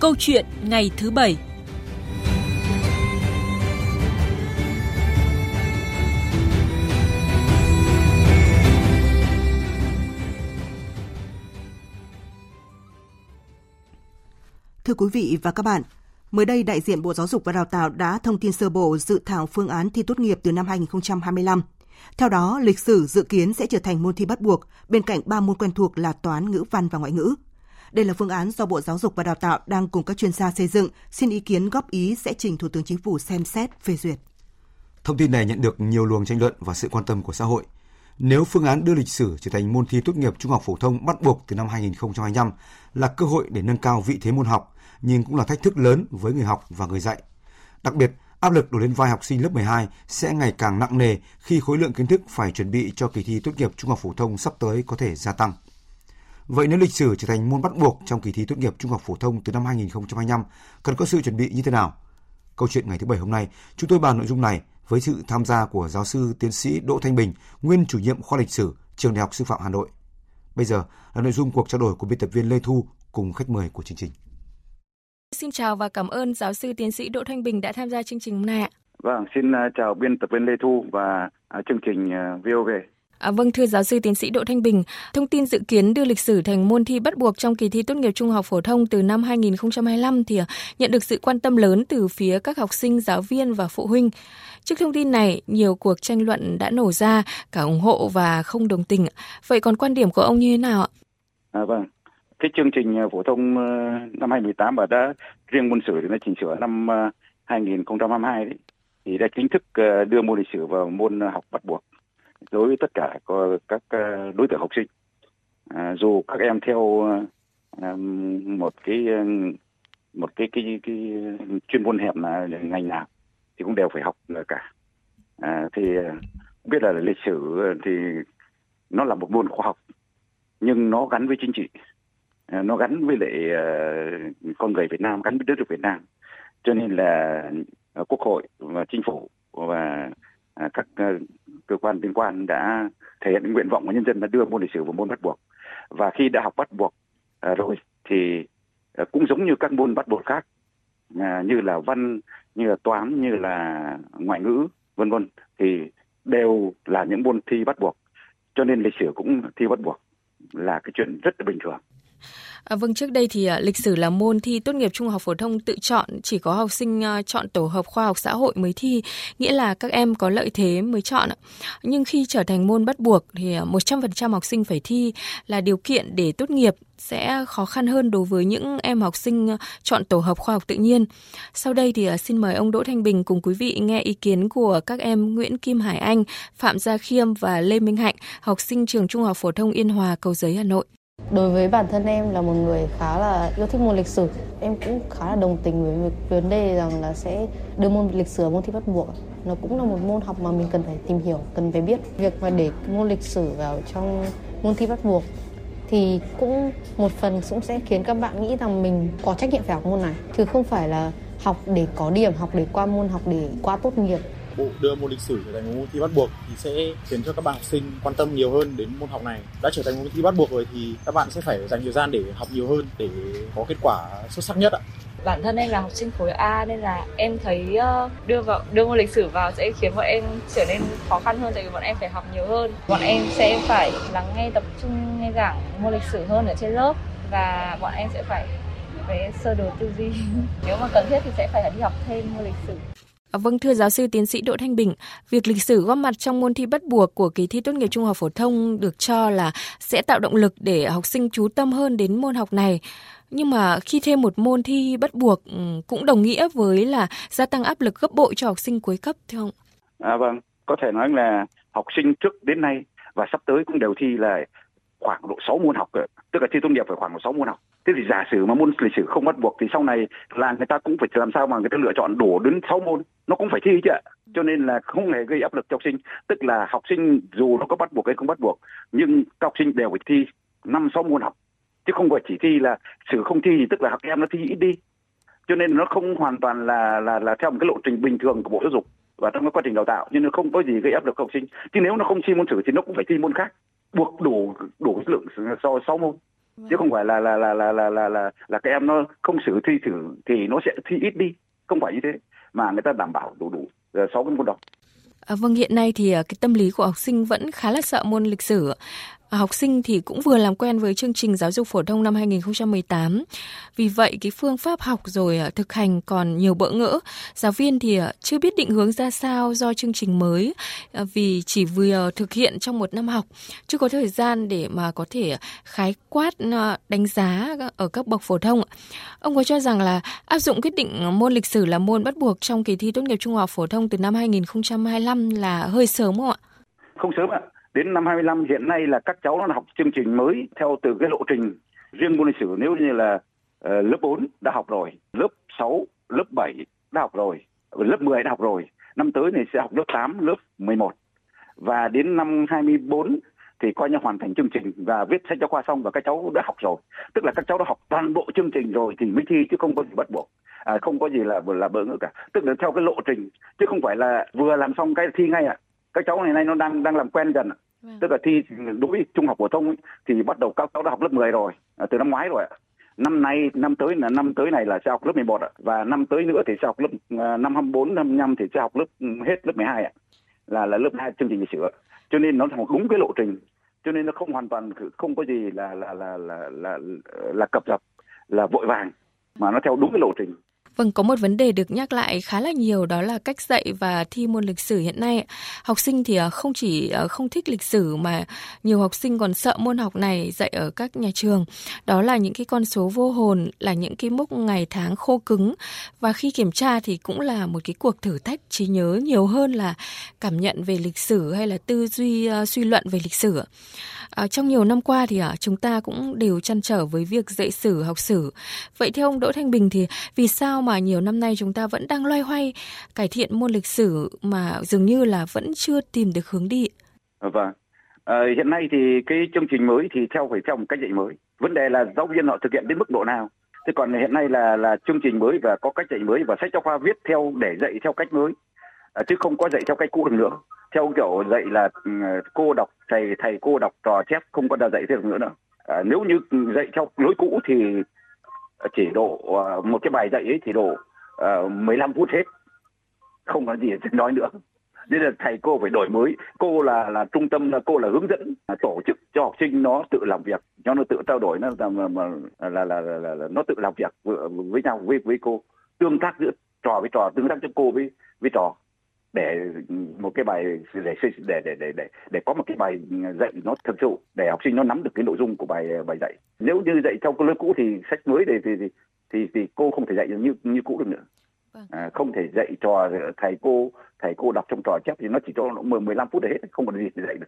Câu chuyện ngày thứ bảy. Thưa quý vị và các bạn, mới đây đại diện Bộ Giáo dục và Đào tạo đã thông tin sơ bộ dự thảo phương án thi tốt nghiệp từ năm 2025. Theo đó, lịch sử dự kiến sẽ trở thành môn thi bắt buộc, bên cạnh ba môn quen thuộc là toán, ngữ văn và ngoại ngữ. Đây là phương án do Bộ Giáo dục và Đào tạo đang cùng các chuyên gia xây dựng, xin ý kiến góp ý sẽ trình Thủ tướng Chính phủ xem xét phê duyệt. Thông tin này nhận được nhiều luồng tranh luận và sự quan tâm của xã hội. Nếu phương án đưa lịch sử trở thành môn thi tốt nghiệp trung học phổ thông bắt buộc từ năm 2025 là cơ hội để nâng cao vị thế môn học, nhưng cũng là thách thức lớn với người học và người dạy. Đặc biệt, áp lực đổ lên vai học sinh lớp 12 sẽ ngày càng nặng nề khi khối lượng kiến thức phải chuẩn bị cho kỳ thi tốt nghiệp trung học phổ thông sắp tới có thể gia tăng. Vậy nếu lịch sử trở thành môn bắt buộc trong kỳ thi tốt nghiệp trung học phổ thông từ năm 2025, cần có sự chuẩn bị như thế nào? Câu chuyện ngày thứ Bảy hôm nay, chúng tôi bàn nội dung này với sự tham gia của giáo sư tiến sĩ Đỗ Thanh Bình, nguyên chủ nhiệm khoa lịch sử, Trường Đại học Sư phạm Hà Nội. Bây giờ là nội dung cuộc trao đổi của biên tập viên Lê Thu cùng khách mời của chương trình. Xin chào và cảm ơn giáo sư tiến sĩ Đỗ Thanh Bình đã tham gia chương trình hôm nay ạ. Vâng, xin à, chào biên tập viên Lê Thu và à, chương trình à, VOV. À, vâng thưa giáo sư tiến sĩ Đỗ Thanh Bình, thông tin dự kiến đưa lịch sử thành môn thi bắt buộc trong kỳ thi tốt nghiệp trung học phổ thông từ năm 2025 thì à, nhận được sự quan tâm lớn từ phía các học sinh, giáo viên và phụ huynh. Trước thông tin này, nhiều cuộc tranh luận đã nổ ra, cả ủng hộ và không đồng tình. Vậy còn quan điểm của ông như thế nào ạ? À, vâng, cái chương trình à, phổ thông ờ, năm 2018 và đã riêng môn sử thì nó chỉnh sửa năm à, 2022 đấy thì đã chính thức ờ, đưa môn lịch sử vào môn học bắt buộc đối với tất cả các ờ, đối tượng học sinh. À, dù các em theo à, một cái ờ, một cái cái, cái, chuyên môn hẹp là ngành nào thì cũng đều phải học cả. À, thì biết là lịch sử thì nó là một môn khoa học nhưng nó gắn với chính trị. À, nó gắn với lại con người Việt Nam gắn với đất nước Việt Nam. Cho nên là quốc hội và chính phủ và à, các cơ quan liên quan đã thể hiện nguyện vọng của nhân dân là đưa môn lịch sử vào môn bắt buộc. Và khi đã học bắt buộc à, rồi thì à, cũng giống như các môn bắt buộc khác à, như là văn, như là toán, như là ngoại ngữ, vân vân, thì đều là những môn thi bắt buộc. Cho nên lịch sử cũng thi bắt buộc là cái chuyện rất là bình thường. À, vâng, trước đây thì à, lịch sử là môn thi tốt nghiệp trung học phổ thông tự chọn, chỉ có học sinh à, chọn tổ hợp khoa học xã hội mới thi, nghĩa là các em có lợi thế mới chọn. Nhưng khi trở thành môn bắt buộc thì à, 100% học sinh phải thi là điều kiện để tốt nghiệp sẽ khó khăn hơn đối với những em học sinh à, chọn tổ hợp khoa học tự nhiên. Sau đây thì à, xin mời ông Đỗ Thanh Bình cùng quý vị nghe ý kiến của các em Nguyễn Kim Hải Anh, Phạm Gia Khiêm và Lê Minh Hạnh, học sinh trường Trung học phổ thông Yên Hòa, Cầu Giấy, Hà Nội. Đối với bản thân em là một người khá là yêu thích môn lịch sử, em cũng khá là đồng tình với vấn đề rằng là sẽ đưa môn lịch sử môn thi bắt buộc. Nó cũng là một môn học mà mình cần phải tìm hiểu, cần phải biết. Việc mà để môn lịch sử vào trong môn thi bắt buộc thì cũng một phần cũng sẽ khiến các bạn nghĩ rằng mình có trách nhiệm phải học môn này, chứ không phải là học để có điểm, học để qua môn, học để qua tốt nghiệp bộ đưa môn lịch sử trở thành môn thi bắt buộc thì sẽ khiến cho các bạn học sinh quan tâm nhiều hơn đến môn học này. Đã trở thành môn thi bắt buộc rồi thì các bạn sẽ phải dành thời gian để học nhiều hơn để có kết quả xuất sắc nhất ạ. Bản thân em là học sinh khối A nên là em thấy ờ, đưa vào, đưa môn lịch sử vào sẽ khiến bọn em trở nên khó khăn hơn tại vì bọn em phải học nhiều hơn. Bọn em sẽ phải lắng nghe tập trung, nghe giảng môn lịch sử hơn ở trên lớp và bọn em sẽ phải về sơ đồ tư duy. Nếu mà cần thiết thì sẽ phải đi học thêm môn lịch sử. À, vâng thưa giáo sư tiến sĩ Đỗ Thanh Bình, việc lịch sử góp mặt trong môn thi bắt buộc của kỳ thi tốt nghiệp trung học phổ thông được cho là sẽ tạo động lực để học sinh chú tâm hơn đến môn học này. Nhưng mà khi thêm một môn thi bắt buộc ừ, cũng đồng nghĩa với là gia tăng áp lực gấp bội cho học sinh cuối cấp thưa ông À vâng, có thể nói là học sinh trước đến nay và sắp tới cũng đều thi là khoảng độ 6 môn học, tức là thi tốt nghiệp phải khoảng độ 6 môn học. Thế thì giả sử mà môn lịch sử không bắt buộc thì sau này là người ta cũng phải làm sao mà người ta lựa chọn đổ đến 6 môn. Nó cũng phải thi chứ ạ. Cho nên là không hề gây áp lực cho học sinh. Tức là học sinh dù nó có bắt buộc hay không bắt buộc nhưng các học sinh đều phải thi năm sáu môn học. Chứ không phải chỉ thi là sử không thi thì tức là học em nó thi ít đi. Cho nên nó không hoàn toàn là là là theo một cái lộ trình bình thường của bộ giáo dục và trong cái quá trình đào tạo. Nhưng nó không có gì gây áp lực học sinh. Chứ nếu nó không thi môn sử thì nó cũng phải thi môn khác buộc đủ đủ lượng so sáu môn. Chứ không phải là là là là là là là, là các em nó không xử thi thử thì nó sẽ thi ít đi. Không phải như thế mà người ta đảm bảo đủ đủ sáu cái môn đó À, vâng, hiện nay thì cái tâm lý của học sinh vẫn khá là sợ môn lịch sử À, học sinh thì cũng vừa làm quen với chương trình giáo dục phổ thông năm 2018. Vì vậy cái phương pháp học rồi à, thực hành còn nhiều bỡ ngỡ. Giáo viên thì à, chưa biết định hướng ra sao do chương trình mới vì chỉ vừa thực hiện trong một năm học, chưa có thời gian để mà có thể khái quát đánh giá ở các bậc phổ thông. Ông có cho rằng là áp dụng quyết định môn lịch sử là môn bắt buộc trong kỳ thi tốt nghiệp trung học phổ thông từ năm 2025 là hơi sớm không ạ? Không sớm ạ đến năm 25 hiện nay là các cháu nó học chương trình mới theo từ cái lộ trình riêng môn lịch sử nếu như là uh, lớp 4 đã học rồi, lớp 6, lớp 7 đã học rồi, ờ, lớp 10 đã học rồi. Năm tới thì sẽ học lớp 8, lớp 11. Và đến năm 24 thì coi như hoàn thành chương trình và viết sách giáo khoa xong và các cháu đã học rồi. Tức là các cháu đã học toàn bộ chương trình rồi thì mới thi chứ không có gì bắt buộc. À, không có gì là là bỡ ngỡ cả. Tức là theo cái lộ trình chứ không phải là vừa làm xong cái thi ngay ạ. À các cháu này nay nó đang đang làm quen dần vâng. tức là thi đối với trung học phổ thông ấy, thì bắt đầu các cháu đã học lớp 10 rồi à, từ năm ngoái rồi ạ. Năm nay năm tới là năm tới này là sẽ học lớp 11 ạ. Và năm tới nữa thì sẽ học lớp à, năm 24 năm 25 thì sẽ học lớp hết lớp 12 ạ. Là là lớp 2 chương trình lịch sử cho nên nó học đúng cái lộ trình. Cho nên nó không hoàn toàn không có gì là là là là là là, là cập dập là vội vàng. Mà nó theo đúng cái lộ trình Vâng, có một vấn đề được nhắc lại khá là nhiều đó là cách dạy và thi môn lịch sử hiện nay. Học sinh thì à, không chỉ à, không thích lịch sử mà nhiều học sinh còn sợ môn học này dạy ở các nhà trường. Đó là những cái con số vô hồn, là những cái mốc ngày tháng khô cứng và khi kiểm tra thì cũng là một cái cuộc thử thách trí nhớ nhiều hơn là cảm nhận về lịch sử hay là tư duy à, suy luận về lịch sử. À, trong nhiều năm qua thì à, chúng ta cũng đều chăn trở với việc dạy sử học sử. Vậy theo ông Đỗ Thanh Bình thì vì sao mà nhiều năm nay chúng ta vẫn đang loay hoay cải thiện môn lịch sử mà dường như là vẫn chưa tìm được hướng đi? Vâng. À, hiện nay thì cái chương trình mới thì theo phải theo một cách dạy mới. Vấn đề là giáo viên họ thực hiện đến mức độ nào. Thế còn hiện nay là là chương trình mới và có cách dạy mới và sách giáo khoa viết theo để dạy theo cách mới à, chứ không có dạy theo cách cũ được nữa theo kiểu dạy là ừ, cô đọc thầy thầy cô đọc trò chép không có dạy thêm nữa nữa à, nếu như dạy theo lối cũ thì chỉ độ ờ, một cái bài dạy ấy chỉ độ ờ, uh, 15 phút hết. Không có gì để nói nữa. Nên là thầy cô phải đổi mới. Cô là là trung tâm là cô là hướng dẫn là tổ chức cho học sinh nó tự làm việc cho nó tự trao đổi nó là mà, là, là, là, là, là nó tự làm việc với, với nhau với với cô tương tác giữa trò với trò tương tác cho cô với với trò để một cái bài để để để để để để có một cái bài dạy nó thực sự để học sinh nó nắm được cái nội dung của bài bài dạy. Nếu như dạy theo lớp cũ thì sách mới thì thì thì thì cô không thể dạy như như cũ được nữa. Vâng. à, không thể dạy trò thầy cô thầy cô đọc trong trò chép thì nó chỉ cho nó 10 15 phút để hết không còn gì để dạy được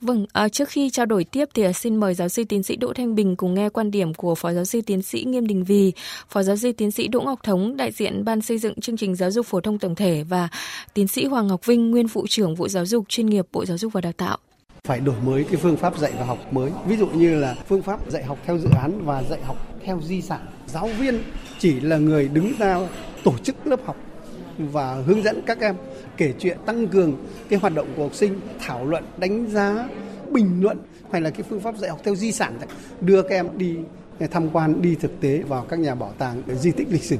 Vâng, à, trước khi trao đổi tiếp thì à, xin mời giáo sư tiến sĩ Đỗ Thanh Bình cùng nghe quan điểm của Phó giáo sư tiến sĩ Nghiêm Đình Vì, Phó giáo sư tiến sĩ Đỗ Ngọc Thống, đại diện Ban xây dựng chương trình giáo dục phổ thông tổng thể và tiến sĩ Hoàng Ngọc Vinh, nguyên vụ trưởng vụ giáo dục chuyên nghiệp Bộ Giáo dục và Đào tạo phải đổi mới cái phương pháp dạy và học mới. Ví dụ như là phương pháp dạy học theo dự án và dạy học theo di sản. Giáo viên chỉ là người đứng ra tổ chức lớp học và hướng dẫn các em kể chuyện, tăng cường cái hoạt động của học sinh, thảo luận, đánh giá, bình luận hay là cái phương pháp dạy học theo di sản đưa các em đi tham quan, đi thực tế vào các nhà bảo tàng di tích lịch sử.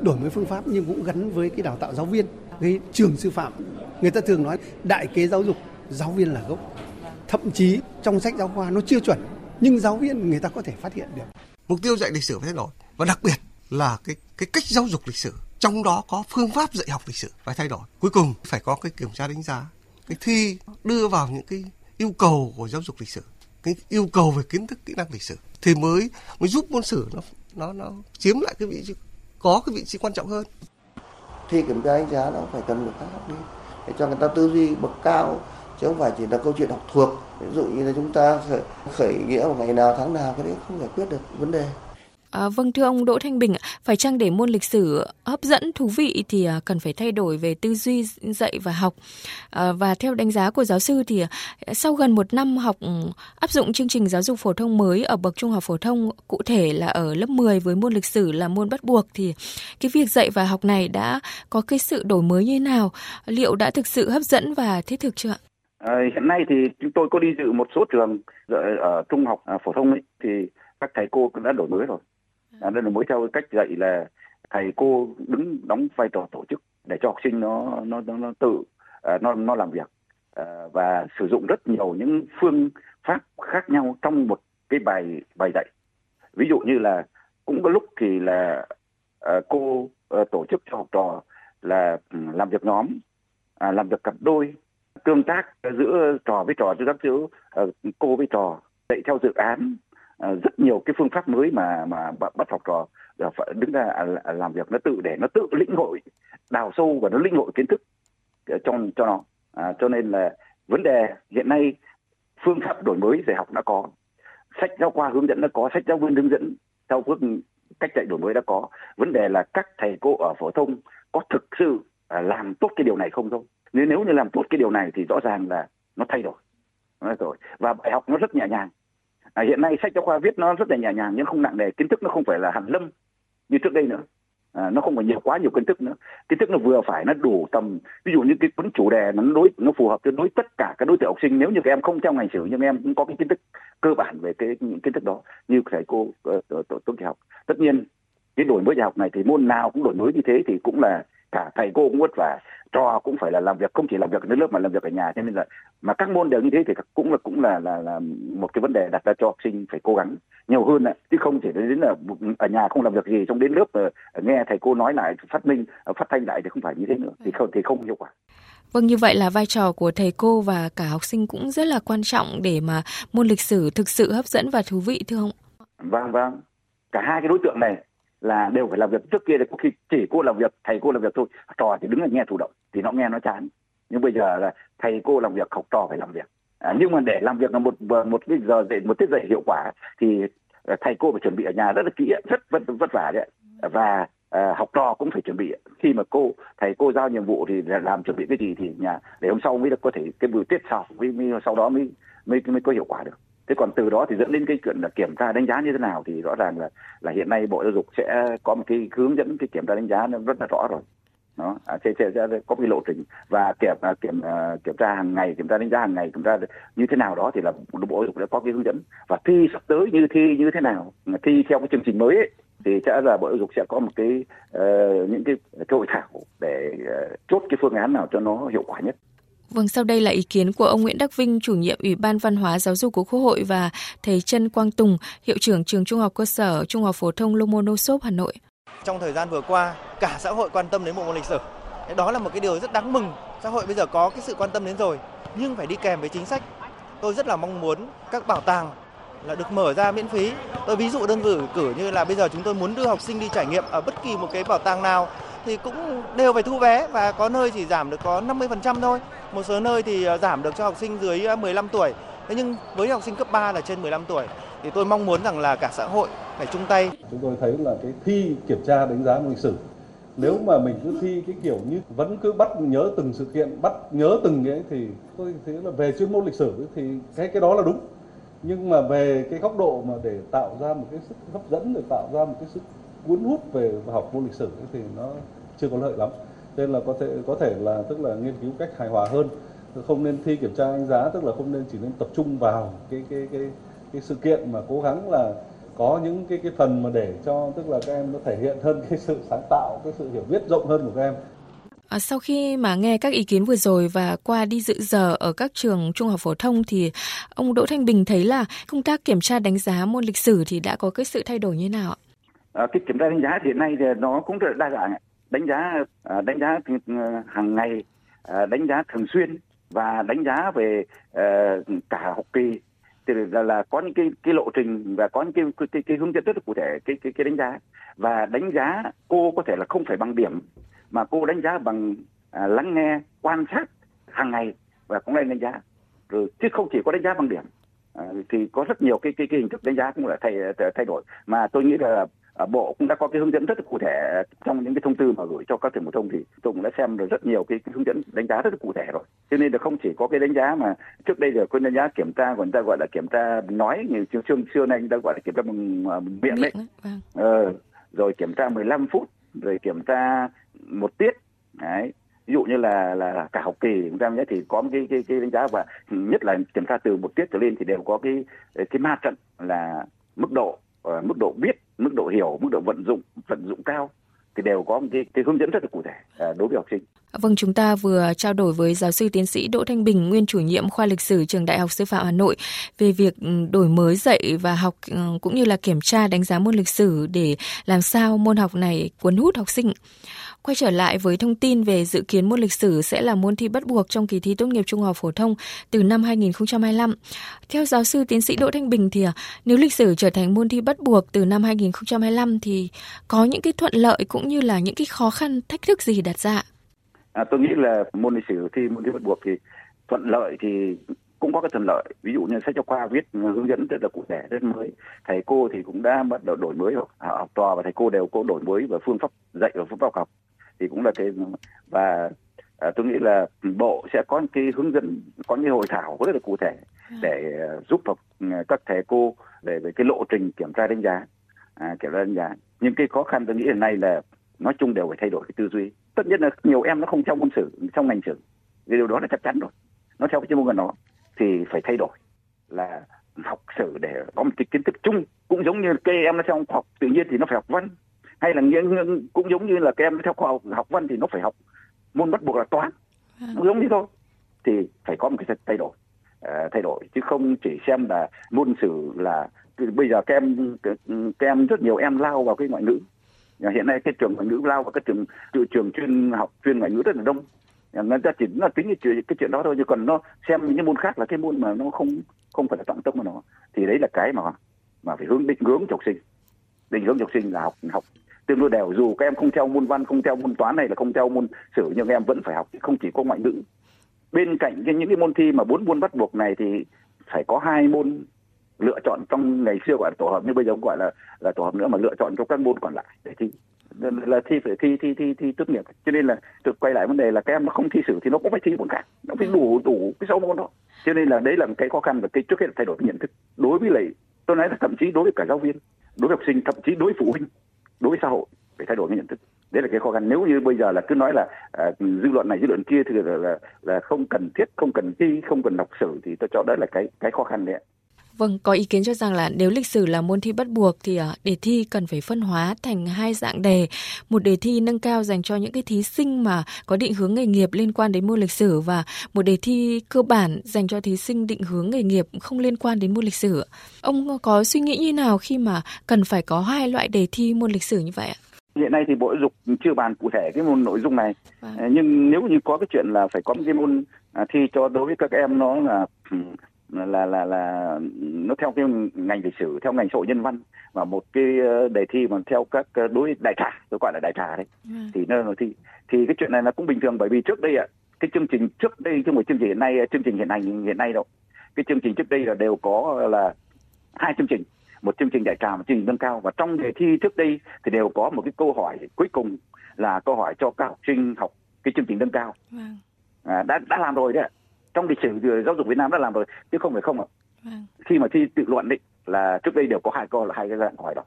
Đổi mới phương pháp nhưng cũng gắn với cái đào tạo giáo viên, cái trường sư phạm. Người ta thường nói đại kế giáo dục, giáo viên là gốc. Thậm chí trong sách giáo khoa nó chưa chuẩn, nhưng giáo viên người ta có thể phát hiện được. Mục tiêu dạy lịch sử phải thay đổi và đặc biệt là cái cái cách giáo dục lịch sử trong đó có phương pháp dạy học lịch sử phải thay đổi. Cuối cùng phải có cái kiểm tra đánh giá cái thi đưa vào những cái yêu cầu của giáo dục lịch sử cái yêu cầu về kiến thức kỹ năng lịch sử thì mới mới giúp môn sử nó nó nó chiếm lại cái vị trí có cái vị trí quan trọng hơn. Thi kiểm tra đánh giá nó phải cần được khác đi để cho người ta tư duy bậc cao chứ không phải chỉ là câu chuyện học thuộc. Ví dụ như là chúng ta khởi, khởi nghĩa vào ngày nào tháng nào cái đấy không giải quyết được vấn đề. À, vâng thưa ông Đỗ Thanh Bình, phải chăng để môn lịch sử hấp dẫn thú vị thì à, cần phải thay đổi về tư duy dạy và học. À, và theo đánh giá của giáo sư thì à, sau gần một năm học ừ, áp dụng chương trình giáo dục phổ thông mới ở bậc trung học phổ thông, cụ thể là ở lớp 10 với môn lịch sử là môn bắt buộc thì cái việc dạy và học này đã có cái sự đổi mới như thế nào? Liệu đã thực sự hấp dẫn và thiết thực chưa ạ? À, hiện nay thì chúng tôi có đi dự một số trường ở trung học à, phổ thông ấy thì các thầy cô cũng đã đổi mới rồi à, là mới theo cách dạy là thầy cô đứng đóng vai trò tổ chức để cho học sinh nó nó nó, nó tự uh, nó nó làm việc. Uh, và sử dụng rất nhiều những phương pháp khác nhau trong một cái bài bài dạy. Ví dụ như là cũng có lúc thì là uh, cô uh, tổ chức cho học trò là ừ, làm việc nhóm uh, làm việc cặp đôi tương tác giữa trò với trò tương tác giữa uh, cô với trò dạy theo dự án Ờ, rất nhiều cái phương pháp mới mà mà bắt học trò ờ, phải đứng ra à, làm việc nó tự để nó tự lĩnh hội đào sâu và nó lĩnh hội kiến thức ờ, cho cho nó. À, cho nên là vấn đề hiện nay phương pháp đổi mới dạy học đã có sách giáo khoa hướng dẫn đã có sách giáo viên hướng dẫn theo phương cách dạy đổi mới đã có. Vấn đề là các thầy cô ở phổ thông có thực sự à, làm tốt cái điều này không thôi. Nếu nếu như làm tốt cái điều này thì rõ ràng là nó thay đổi nó rồi và bài học nó rất nhẹ nhàng à, hiện nay sách giáo khoa viết nó rất là nhẹ nhàng nhưng không nặng nề kiến thức nó không phải là hàn lâm như trước đây nữa. À, nó không phải nhiều quá nhiều kiến thức nữa. Kiến thức nó vừa phải nó đủ tầm ví dụ như cái cuốn chủ đề nó đối nó phù hợp cho đối tất cả các đối tượng học sinh. Nếu như các em không theo ngành sử nhưng em cũng có cái kiến thức cơ bản về cái những kiến thức đó như thầy cô ờ, ờ, tốt nghiệp học. Tất nhiên cái đổi mới dạy học này thì môn nào cũng đổi mới như thế thì cũng là cả thầy cô cũng vất vả trò cũng phải là làm việc không chỉ làm việc ở lớp mà làm việc ở nhà cho nên là mà các môn đều như thế thì cũng là cũng là là là một cái vấn đề đặt ra cho học sinh phải cố gắng nhiều hơn ạ chứ không chỉ đến là ở nhà không làm việc gì trong đến lớp ờ, nghe thầy cô nói lại phát minh ờ, phát thanh lại thì không phải như thế nữa thì không thì không hiệu quả Vâng như vậy là vai trò của thầy cô và cả học sinh cũng rất là quan trọng để mà môn lịch sử thực sự hấp dẫn và thú vị thưa ông? Vâng vâng. Cả hai cái đối tượng này là đều phải làm việc trước kia thì có khi chỉ cô làm việc thầy cô làm việc thôi. Trò thì đứng là nghe thụ động thì nó nghe nó chán. Nhưng bây giờ là thầy cô làm việc học trò phải làm việc. À, nhưng mà để làm việc là một một cái giờ dạy một tiết dạy hiệu quả thì ờ, thầy cô phải chuẩn bị ở nhà rất là kỹ rất vất vất vả đấy. Và à, học trò cũng phải chuẩn bị. Khi mà cô thầy cô giao nhiệm vụ thì làm chuẩn bị cái gì thì nhà để hôm sau mới được có thể cái buổi tiết sau mới, mới sau đó mới mới mới có hiệu quả được thế còn từ đó thì dẫn đến cái chuyện là kiểm tra đánh giá như thế nào thì rõ ràng là là hiện nay bộ giáo dục sẽ có một cái hướng dẫn cái kiểm tra đánh giá nó rất là rõ rồi. Nó à, sẽ, sẽ, sẽ có cái lộ trình. Và kiểm à, kiểm à, kiểm tra hàng ngày kiểm tra đánh giá hàng ngày kiểm tra như thế nào đó thì là bộ giáo dục đã có cái hướng dẫn. Và thi sắp tới như thi như thế nào thi theo cái chương trình mới ấy, thì sẽ là bộ giáo dục sẽ có một cái uh, những cái, cái hội thảo để uh, chốt cái phương án nào cho nó hiệu quả nhất. Vâng, sau đây là ý kiến của ông Nguyễn Đắc Vinh, chủ nhiệm Ủy ban Văn hóa Giáo dục của Quốc hội và thầy Trân Quang Tùng, hiệu trưởng trường Trung học cơ sở Trung học phổ thông Lomonosov Hà Nội. Trong thời gian vừa qua, cả xã hội quan tâm đến bộ môn lịch sử. Đó là một cái điều rất đáng mừng. Xã hội bây giờ có cái sự quan tâm đến rồi, nhưng phải đi kèm với chính sách. Tôi rất là mong muốn các bảo tàng là được mở ra miễn phí. Tôi ví dụ đơn cử cử như là bây giờ chúng tôi muốn đưa học sinh đi trải nghiệm ở bất kỳ một cái bảo tàng nào thì cũng đều phải thu vé và có nơi chỉ giảm được có 50% thôi. Một số nơi thì à, giảm được cho học sinh dưới à, 15 tuổi. Thế nhưng với học sinh cấp 3 là trên 15 tuổi, thì tôi mong muốn rằng là cả xã hội phải chung tay. Chúng tôi thấy là cái thi kiểm tra đánh giá môn lịch sử, nếu mà mình cứ thi cái kiểu như vẫn cứ bắt nhớ từng sự kiện, bắt nhớ từng cái thì tôi thấy là về chuyên môn lịch sử thì cái cái đó là đúng nhưng mà về cái góc độ mà để tạo ra một cái sức hấp dẫn, để tạo ra một cái sức cuốn hút về học môn lịch sử thì nó chưa có lợi lắm nên là có thể có thể là tức là nghiên cứu cách hài hòa hơn. Không nên thi kiểm tra đánh giá tức là không nên chỉ nên tập trung vào cái cái cái cái sự kiện mà cố gắng là có những cái cái phần mà để cho tức là các em nó thể hiện hơn cái sự sáng tạo cái sự hiểu biết rộng hơn của các em. À, sau khi mà nghe các ý kiến vừa rồi và qua đi dự giờ ở các trường trung học phổ thông thì ông Đỗ Thanh Bình thấy là công tác kiểm tra đánh giá môn lịch sử thì đã có cái sự thay đổi như nào ạ? À, cái kiểm tra đánh giá hiện nay thì nó cũng rất đa dạng đánh giá à, đánh giá ờ, hàng ngày à, đánh giá thường xuyên và đánh giá về ờ, cả học kỳ. Thì là, là có những cái cái lộ trình và có những cái cái, cái, cái hướng dẫn rất là cụ thể cái cái cái đánh giá. Và đánh giá cô có thể là không phải bằng điểm mà cô đánh giá bằng à, lắng nghe quan sát hàng ngày và cũng lên đánh giá. Rồi chứ không chỉ có đánh giá bằng điểm. À, thì có rất nhiều cái cái, cái hình thức đánh giá cũng là thay thay đổi. Mà tôi nghĩ là bộ cũng đã có cái hướng dẫn rất là cụ thể trong những cái thông tư mà gửi cho các trường phổ thông thì tôi cũng đã xem được rất nhiều cái, cái hướng dẫn đánh giá rất là cụ thể rồi. Cho nên là không chỉ có cái đánh giá mà trước đây giờ có đánh giá kiểm tra còn ta gọi là kiểm tra nói như xưa xưa nay người ta gọi là kiểm tra bằng, bằng miệng đấy. vâng. ờ, rồi kiểm tra 15 phút rồi kiểm tra một tiết đấy. Ví dụ như là là cả học kỳ chúng ta nhé thì có một cái cái cái đánh giá và nhất là kiểm tra từ một tiết trở lên thì đều có cái cái ma trận là mức độ uh, mức độ biết mức độ hiểu mức độ vận dụng vận dụng cao thì đều có một cái, cái hướng dẫn rất là cụ thể uh, đối với học sinh. Vâng, chúng ta vừa trao đổi với giáo sư tiến sĩ Đỗ Thanh Bình, nguyên chủ nhiệm khoa lịch sử trường Đại học Sư phạm Hà Nội về việc ừ, đổi mới dạy và học ừ, cũng như là kiểm tra đánh giá môn lịch sử để làm sao môn học này cuốn hút học sinh. Quay trở lại với thông tin về dự kiến môn lịch sử sẽ là môn thi bắt buộc trong kỳ thi tốt nghiệp trung học phổ thông từ năm 2025. Theo giáo sư tiến sĩ Đỗ Thanh Bình thì à, nếu lịch sử trở thành môn thi bắt buộc từ năm 2025 thì có những cái thuận lợi cũng như là những cái khó khăn, thách thức gì đặt ra? À, tôi nghĩ là môn lịch sử thi môn thi bắt buộc thì thuận lợi thì cũng có cái thuận lợi. Ví dụ như sách giáo khoa viết hướng dẫn rất là cụ thể rất mới. Thầy cô thì cũng đã bắt đầu đổi mới học, học trò và thầy cô đều có đổi mới và phương pháp dạy và phương pháp học thì cũng là cái và à, tôi nghĩ là bộ sẽ có cái hướng dẫn có những hội thảo rất là cụ thể để uh, giúp học các thầy cô để về cái lộ trình kiểm tra đánh giá à, kiểm tra đánh giá. Nhưng cái khó khăn tôi nghĩ hiện nay là nói chung đều phải thay đổi cái tư duy tất nhiên là nhiều em nó không trong môn sử trong ngành sử. Cái điều đó là chắc chắn rồi. Nó theo cái chuyên môn của nó thì phải thay đổi. Là học sử để có một cái kiến thức chung cũng giống như cái em nó theo học tự nhiên thì nó phải học văn. Hay là cũng giống như là các em theo khoa học học văn thì nó phải học môn bắt buộc là toán. Nó giống như thôi. Thì phải có một cái thay đổi. Uh, thay đổi. Chứ không chỉ xem là môn sử là bây giờ các em các em rất nhiều em lao vào cái ngoại ngữ hiện nay cái trường ngoại ngữ lao và cái trường trường, trường chuyên học chuyên ngoại ngữ rất là đông. Người ta chỉ là tính cái chuyện, cái chuyện đó thôi chứ còn nó xem những môn khác là cái môn mà nó không không phải là trọng tâm của nó. Thì đấy là cái mà mà phải hướng định hướng cho học sinh. Định hướng cho học sinh là học học tương đối đều. Dù các em không theo môn văn không theo môn toán này là không theo môn sử nhưng các em vẫn phải học không chỉ có ngoại ngữ. Bên cạnh những cái môn thi mà bốn môn bắt buộc này thì phải có hai môn lựa chọn trong ngày xưa gọi là tổ hợp nhưng bây giờ cũng gọi là là tổ hợp nữa mà lựa chọn trong các môn còn lại để thi. Là thi phải thi thi thi thi tốt nghiệp. Cho nên là tôi quay lại vấn đề là các em nó không thi sử thì nó cũng phải thi môn khác. Nó phải đủ đủ cái sáu môn đó. Cho nên là đấy là một cái khó khăn và cái trước hết là thay đổi cái nhận thức. Đối với lại tôi nói là thậm chí đối với cả giáo viên đối với học sinh thậm chí đối với phụ huynh đối với xã hội phải thay đổi cái nhận thức. Đấy là cái khó khăn. Nếu như bây giờ là cứ nói là uh, dư luận này dư luận kia thì là, là là không cần thiết không cần thi không cần đọc sử thì tôi cho đó là cái cái khó khăn đấy Vâng, có ý kiến cho rằng là nếu lịch sử là môn thi bắt buộc thì à, đề thi cần phải phân hóa thành hai dạng đề. Một đề thi nâng cao dành cho những cái thí sinh mà có định hướng nghề nghiệp liên quan đến môn lịch sử và một đề thi cơ bản dành cho thí sinh định hướng nghề nghiệp không liên quan đến môn lịch sử. Ông có suy nghĩ như nào khi mà cần phải có hai loại đề thi môn lịch sử như vậy ạ? Hiện nay thì Bộ dục chưa bàn cụ thể cái môn nội dung này. Vâng. Nhưng nếu như có cái chuyện là phải có một cái môn à, thi cho đối với các em nó là là là là nó theo cái ngành lịch sử theo ngành xã hội nhân văn. Và một cái ờ, đề thi mà theo các ờ, đối đại trà tôi gọi là đại trà đấy. Ừ. thì nó thi thì cái chuyện này là cũng bình thường. Bởi vì trước đây ạ cái chương trình trước đây chứ một chương trình hiện nay chương trình hiện hành hiện nay đâu. Cái chương trình trước đây là đều có là hai chương trình. Một chương trình đại trà một chương trình nâng cao. Và trong đề thi trước đây thì đều có một cái câu hỏi cuối cùng là câu hỏi cho các học sinh học cái chương trình nâng cao. Vâng. à, đã đã làm rồi đấy ạ trong lịch sử giáo dục Việt Nam đã làm rồi chứ không phải không ạ. Vâng. khi mà thi tự luận định là trước đây đều có hai câu là hai cái dạng hỏi đó.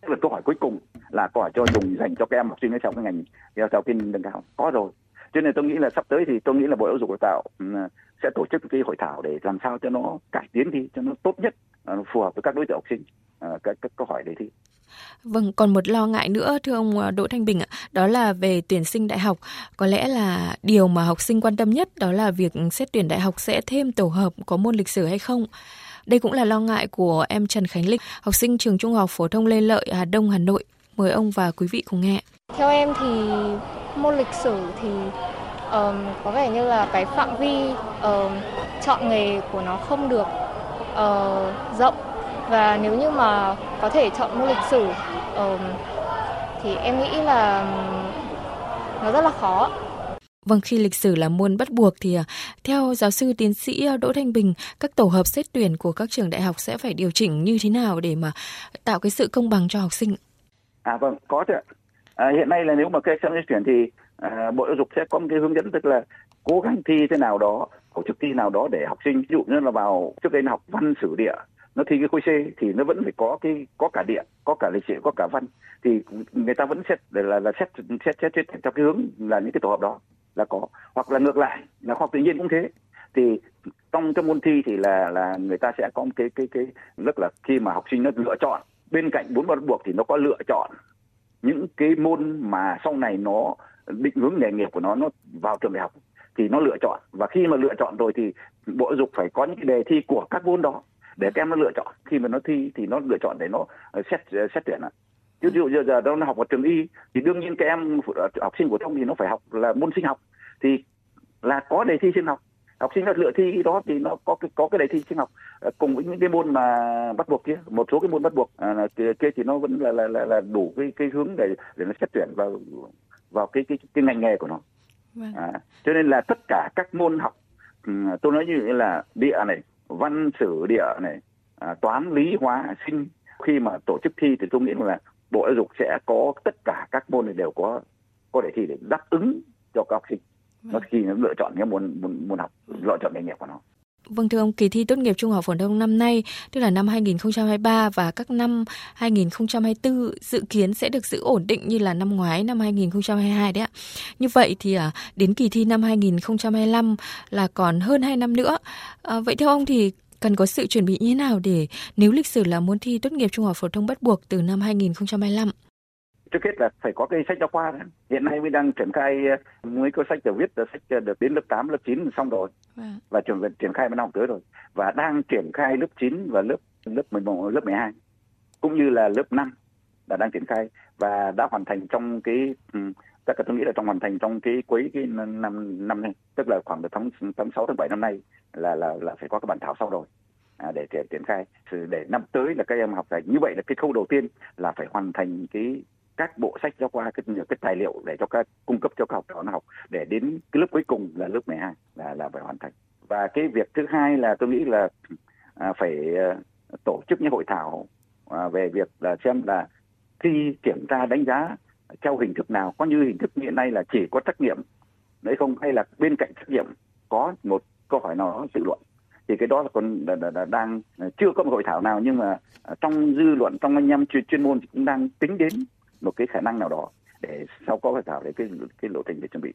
Tức là câu hỏi cuối cùng là câu hỏi cho dùng dành cho các em học sinh trong cái ngành theo theo kinh nâng cao có rồi cho nên tôi nghĩ là sắp tới thì tôi nghĩ là bộ giáo dục đào tạo ừ, sẽ tổ chức cái hội thảo để làm sao cho nó cải tiến đi cho nó tốt nhất ờ, phù hợp với các đối tượng học sinh ờ, các, các câu hỏi đề thi Vâng, còn một lo ngại nữa thưa ông ờ, Đỗ Thanh Bình ạ, đó là về tuyển sinh đại học. Có lẽ là điều mà học sinh quan tâm nhất đó là việc xét tuyển đại học sẽ thêm tổ hợp có môn lịch sử hay không. Đây cũng là lo ngại của em Trần Khánh Lịch, học sinh trường Trung học phổ thông Lê Lợi, Hà Đông, Hà Nội. Mời ông và quý vị cùng nghe. Theo em thì môn lịch sử thì um, có vẻ như là cái phạm vi um, chọn nghề của nó không được uh, rộng và nếu như mà có thể chọn môn lịch sử uh, thì em nghĩ là nó rất là khó. Vâng, khi lịch sử là môn bắt buộc thì à, theo giáo sư tiến sĩ Đỗ Thanh Bình, các tổ hợp xét tuyển của các trường đại học sẽ phải điều chỉnh như thế nào để mà tạo cái sự công bằng cho học sinh? À vâng, có chứ. À, hiện nay là nếu mà các xét chuyển thì à, Bộ Giáo dục sẽ có một cái hướng dẫn tức là cố gắng thi thế nào đó, tổ chức thi nào đó để học sinh ví dụ như là vào trước đây học văn sử địa nó thi cái khối C thì nó vẫn phải có cái có cả địa có cả lịch sử có cả văn. Thì người ta vẫn xét là là, là xét xét xét xét theo cái hướng là những cái tổ hợp đó là có. Hoặc là ngược lại là khoa học tự nhiên cũng thế. Thì trong trong môn thi thì là là người ta sẽ có một cái cái cái rất là khi mà học sinh nó lựa chọn bên cạnh bốn bắt buộc thì nó có lựa chọn những cái môn mà sau này nó định hướng nghề nghiệp của nó nó vào trường đại học thì nó lựa chọn. Và khi mà lựa chọn rồi thì bộ giáo dục phải có những cái đề thi của các môn đó để các em nó lựa chọn. Khi mà nó thi thì nó lựa chọn để nó ờ, xét ờ, xét tuyển ạ. Ví dụ giờ giờ nó học ở trường y thì đương nhiên các em ờ, học sinh phổ thông thì nó phải học là môn sinh học. Thì là có đề thi sinh học học sinh lựa thi đó thì nó có cái có cái đề thi sinh học cùng với những cái môn mà bắt buộc kia. Một số cái môn bắt buộc à, kia, kia thì nó vẫn là là là, là đủ cái cái hướng để để nó xét tuyển vào vào cái cái cái ngành nghề của nó. Vâng. à, cho nên là tất cả các môn học tôi nói như là địa này văn sử địa này à, toán lý hóa sinh khi mà tổ chức thi thì tôi nghĩ là bộ giáo dục sẽ có tất cả các môn này đều có có đề thi để đáp ứng cho các học sinh nó vâng. khi nó lựa chọn cái môn môn môn học lựa chọn nghề nghiệp của nó Vâng thưa ông, kỳ thi tốt nghiệp trung học phổ thông năm nay, tức là năm 2023 và các năm 2024 dự kiến sẽ được giữ ổn định như là năm ngoái năm 2022 đấy ạ. Như vậy thì à, đến kỳ thi năm 2025 là còn hơn 2 năm nữa. À, vậy theo ông thì cần có sự chuẩn bị như thế nào để nếu lịch sử là môn thi tốt nghiệp trung học phổ thông bắt buộc từ năm 2025? Trước hết là phải có cái sách giáo khoa đấy. hiện nay mới đang triển khai mới có sách được viết được sách được đến lớp 8, lớp 9 xong rồi à. và triển triển khai vào năm học tới rồi và đang triển khai lớp 9 và lớp lớp 11, lớp 12 cũng như là lớp 5 là đang triển khai và đã hoàn thành trong cái tất cả tôi nghĩ là trong hoàn thành trong cái cuối cái năm năm nay tức là khoảng tháng tháng sáu tháng bảy năm nay là là là phải có cái bản thảo xong rồi à, để triển khai để năm tới là các em học thành như vậy là cái khâu đầu tiên là phải hoàn thành cái các bộ sách giáo khoa cái, cái tài liệu để cho các cung cấp cho các học trò nó học để đến cái lớp cuối cùng là lớp 12 là là phải hoàn thành. Và cái việc thứ hai là tôi nghĩ là à, phải à, tổ chức những hội thảo à, về việc là xem là thi kiểm tra đánh giá theo hình thức nào có như hình thức hiện nay là chỉ có trắc nghiệm đấy không? Hay là bên cạnh trắc nghiệm có một câu hỏi nào đó tự luận? Cái đó là còn là, là, là đang chưa có một hội thảo nào nhưng mà trong dư luận trong anh em chuyên, chuyên môn thì cũng đang tính đến một cái khả năng nào đó để sau có hội thảo để cái cái lộ trình để chuẩn bị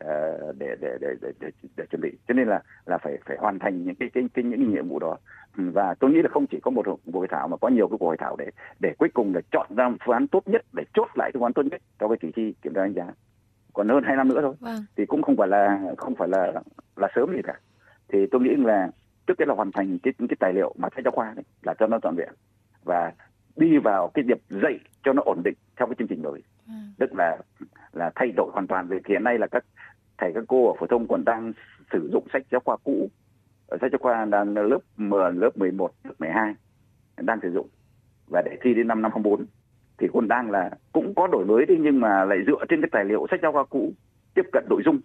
uh, để, để, để, để, để để chuẩn bị. Cho nên là là phải phải hoàn thành những cái cái, cái những nhiệm vụ đó. Ừ, và tôi nghĩ là không chỉ có một cuộc hội thảo mà có nhiều cái cuộc hội thảo để để cuối cùng là chọn ra phương án tốt nhất để chốt lại phương án tốt nhất cho cái kỳ thi kiểm tra đánh giá. Còn hơn hai năm nữa thôi. Vâng. thì cũng không phải là không phải là là sớm gì cả. Thì tôi nghĩ là trước tiên là hoàn thành cái cái tài liệu mà sách giáo khoa đấy là cho nó trọn vẹn. Và đi vào cái việc dạy cho nó ổn định theo cái chương trình mới. Ừ. tức là là thay đổi hoàn toàn về hiện nay là các thầy các cô ở phổ thông còn đang sử dụng sách giáo khoa cũ. Ở sách giáo khoa đang lớp 10, lớp 11, lớp 12 đang sử dụng. Và để thi đến năm năm 04 thì còn đang là cũng có đổi mới đấy nhưng mà lại dựa trên cái tài liệu sách giáo khoa cũ tiếp cận nội dung.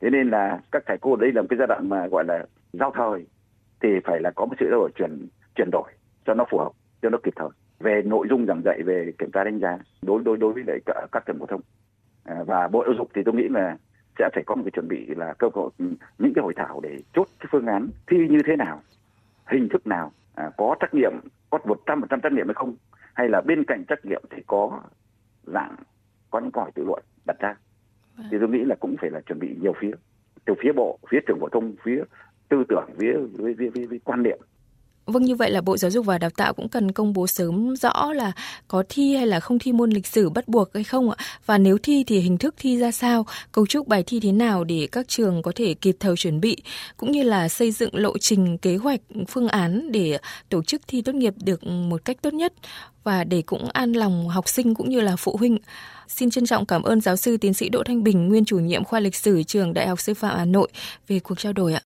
Thế nên là các thầy cô đây là một cái giai đoạn mà gọi là giao thời thì phải là có một sự đổi chuyển chuyển đổi cho nó phù hợp cho nó kịp thời. Về nội dung giảng dạy về kiểm tra đánh giá đối đối đối với lại các trường phổ thông. À, và bộ giáo dục thì tôi nghĩ là sẽ phải có một cái chuẩn bị là cơ hội những cái hội thảo để chốt cái phương án thi như thế nào hình thức nào à, có trách nhiệm có một trăm phần trăm trách nhiệm hay không hay là bên cạnh trách nhiệm thì có dạng có những câu hỏi tự luận đặt ra. Vâng. thì tôi nghĩ là cũng phải là chuẩn bị nhiều phía từ phía bộ phía trường phổ thông phía tư tưởng với với, với, với, với quan niệm Vâng như vậy là Bộ Giáo dục và Đào tạo cũng cần công bố sớm rõ là có thi hay là không thi môn lịch sử bắt buộc hay không ạ? Và nếu thi thì hình thức thi ra sao, cấu trúc bài thi thế nào để các trường có thể kịp thời chuẩn bị cũng như là xây dựng lộ trình, kế hoạch, phương án để tổ chức thi tốt nghiệp được một cách tốt nhất và để cũng an lòng học sinh cũng như là phụ huynh. Xin trân trọng cảm ơn giáo sư tiến sĩ Đỗ Thanh Bình, nguyên chủ nhiệm khoa lịch sử trường Đại học Sư phạm Hà Nội về cuộc trao đổi ạ.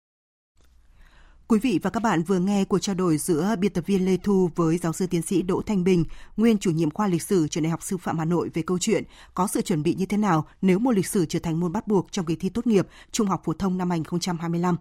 Quý vị và các bạn vừa nghe cuộc trao đổi giữa biên tập viên Lê Thu với giáo sư tiến sĩ Đỗ Thanh Bình, nguyên chủ nhiệm khoa lịch sử trường Đại học Sư phạm Hà Nội về câu chuyện có sự chuẩn bị như thế nào nếu môn lịch sử trở thành môn bắt buộc trong kỳ thi tốt nghiệp trung học phổ thông năm 2025.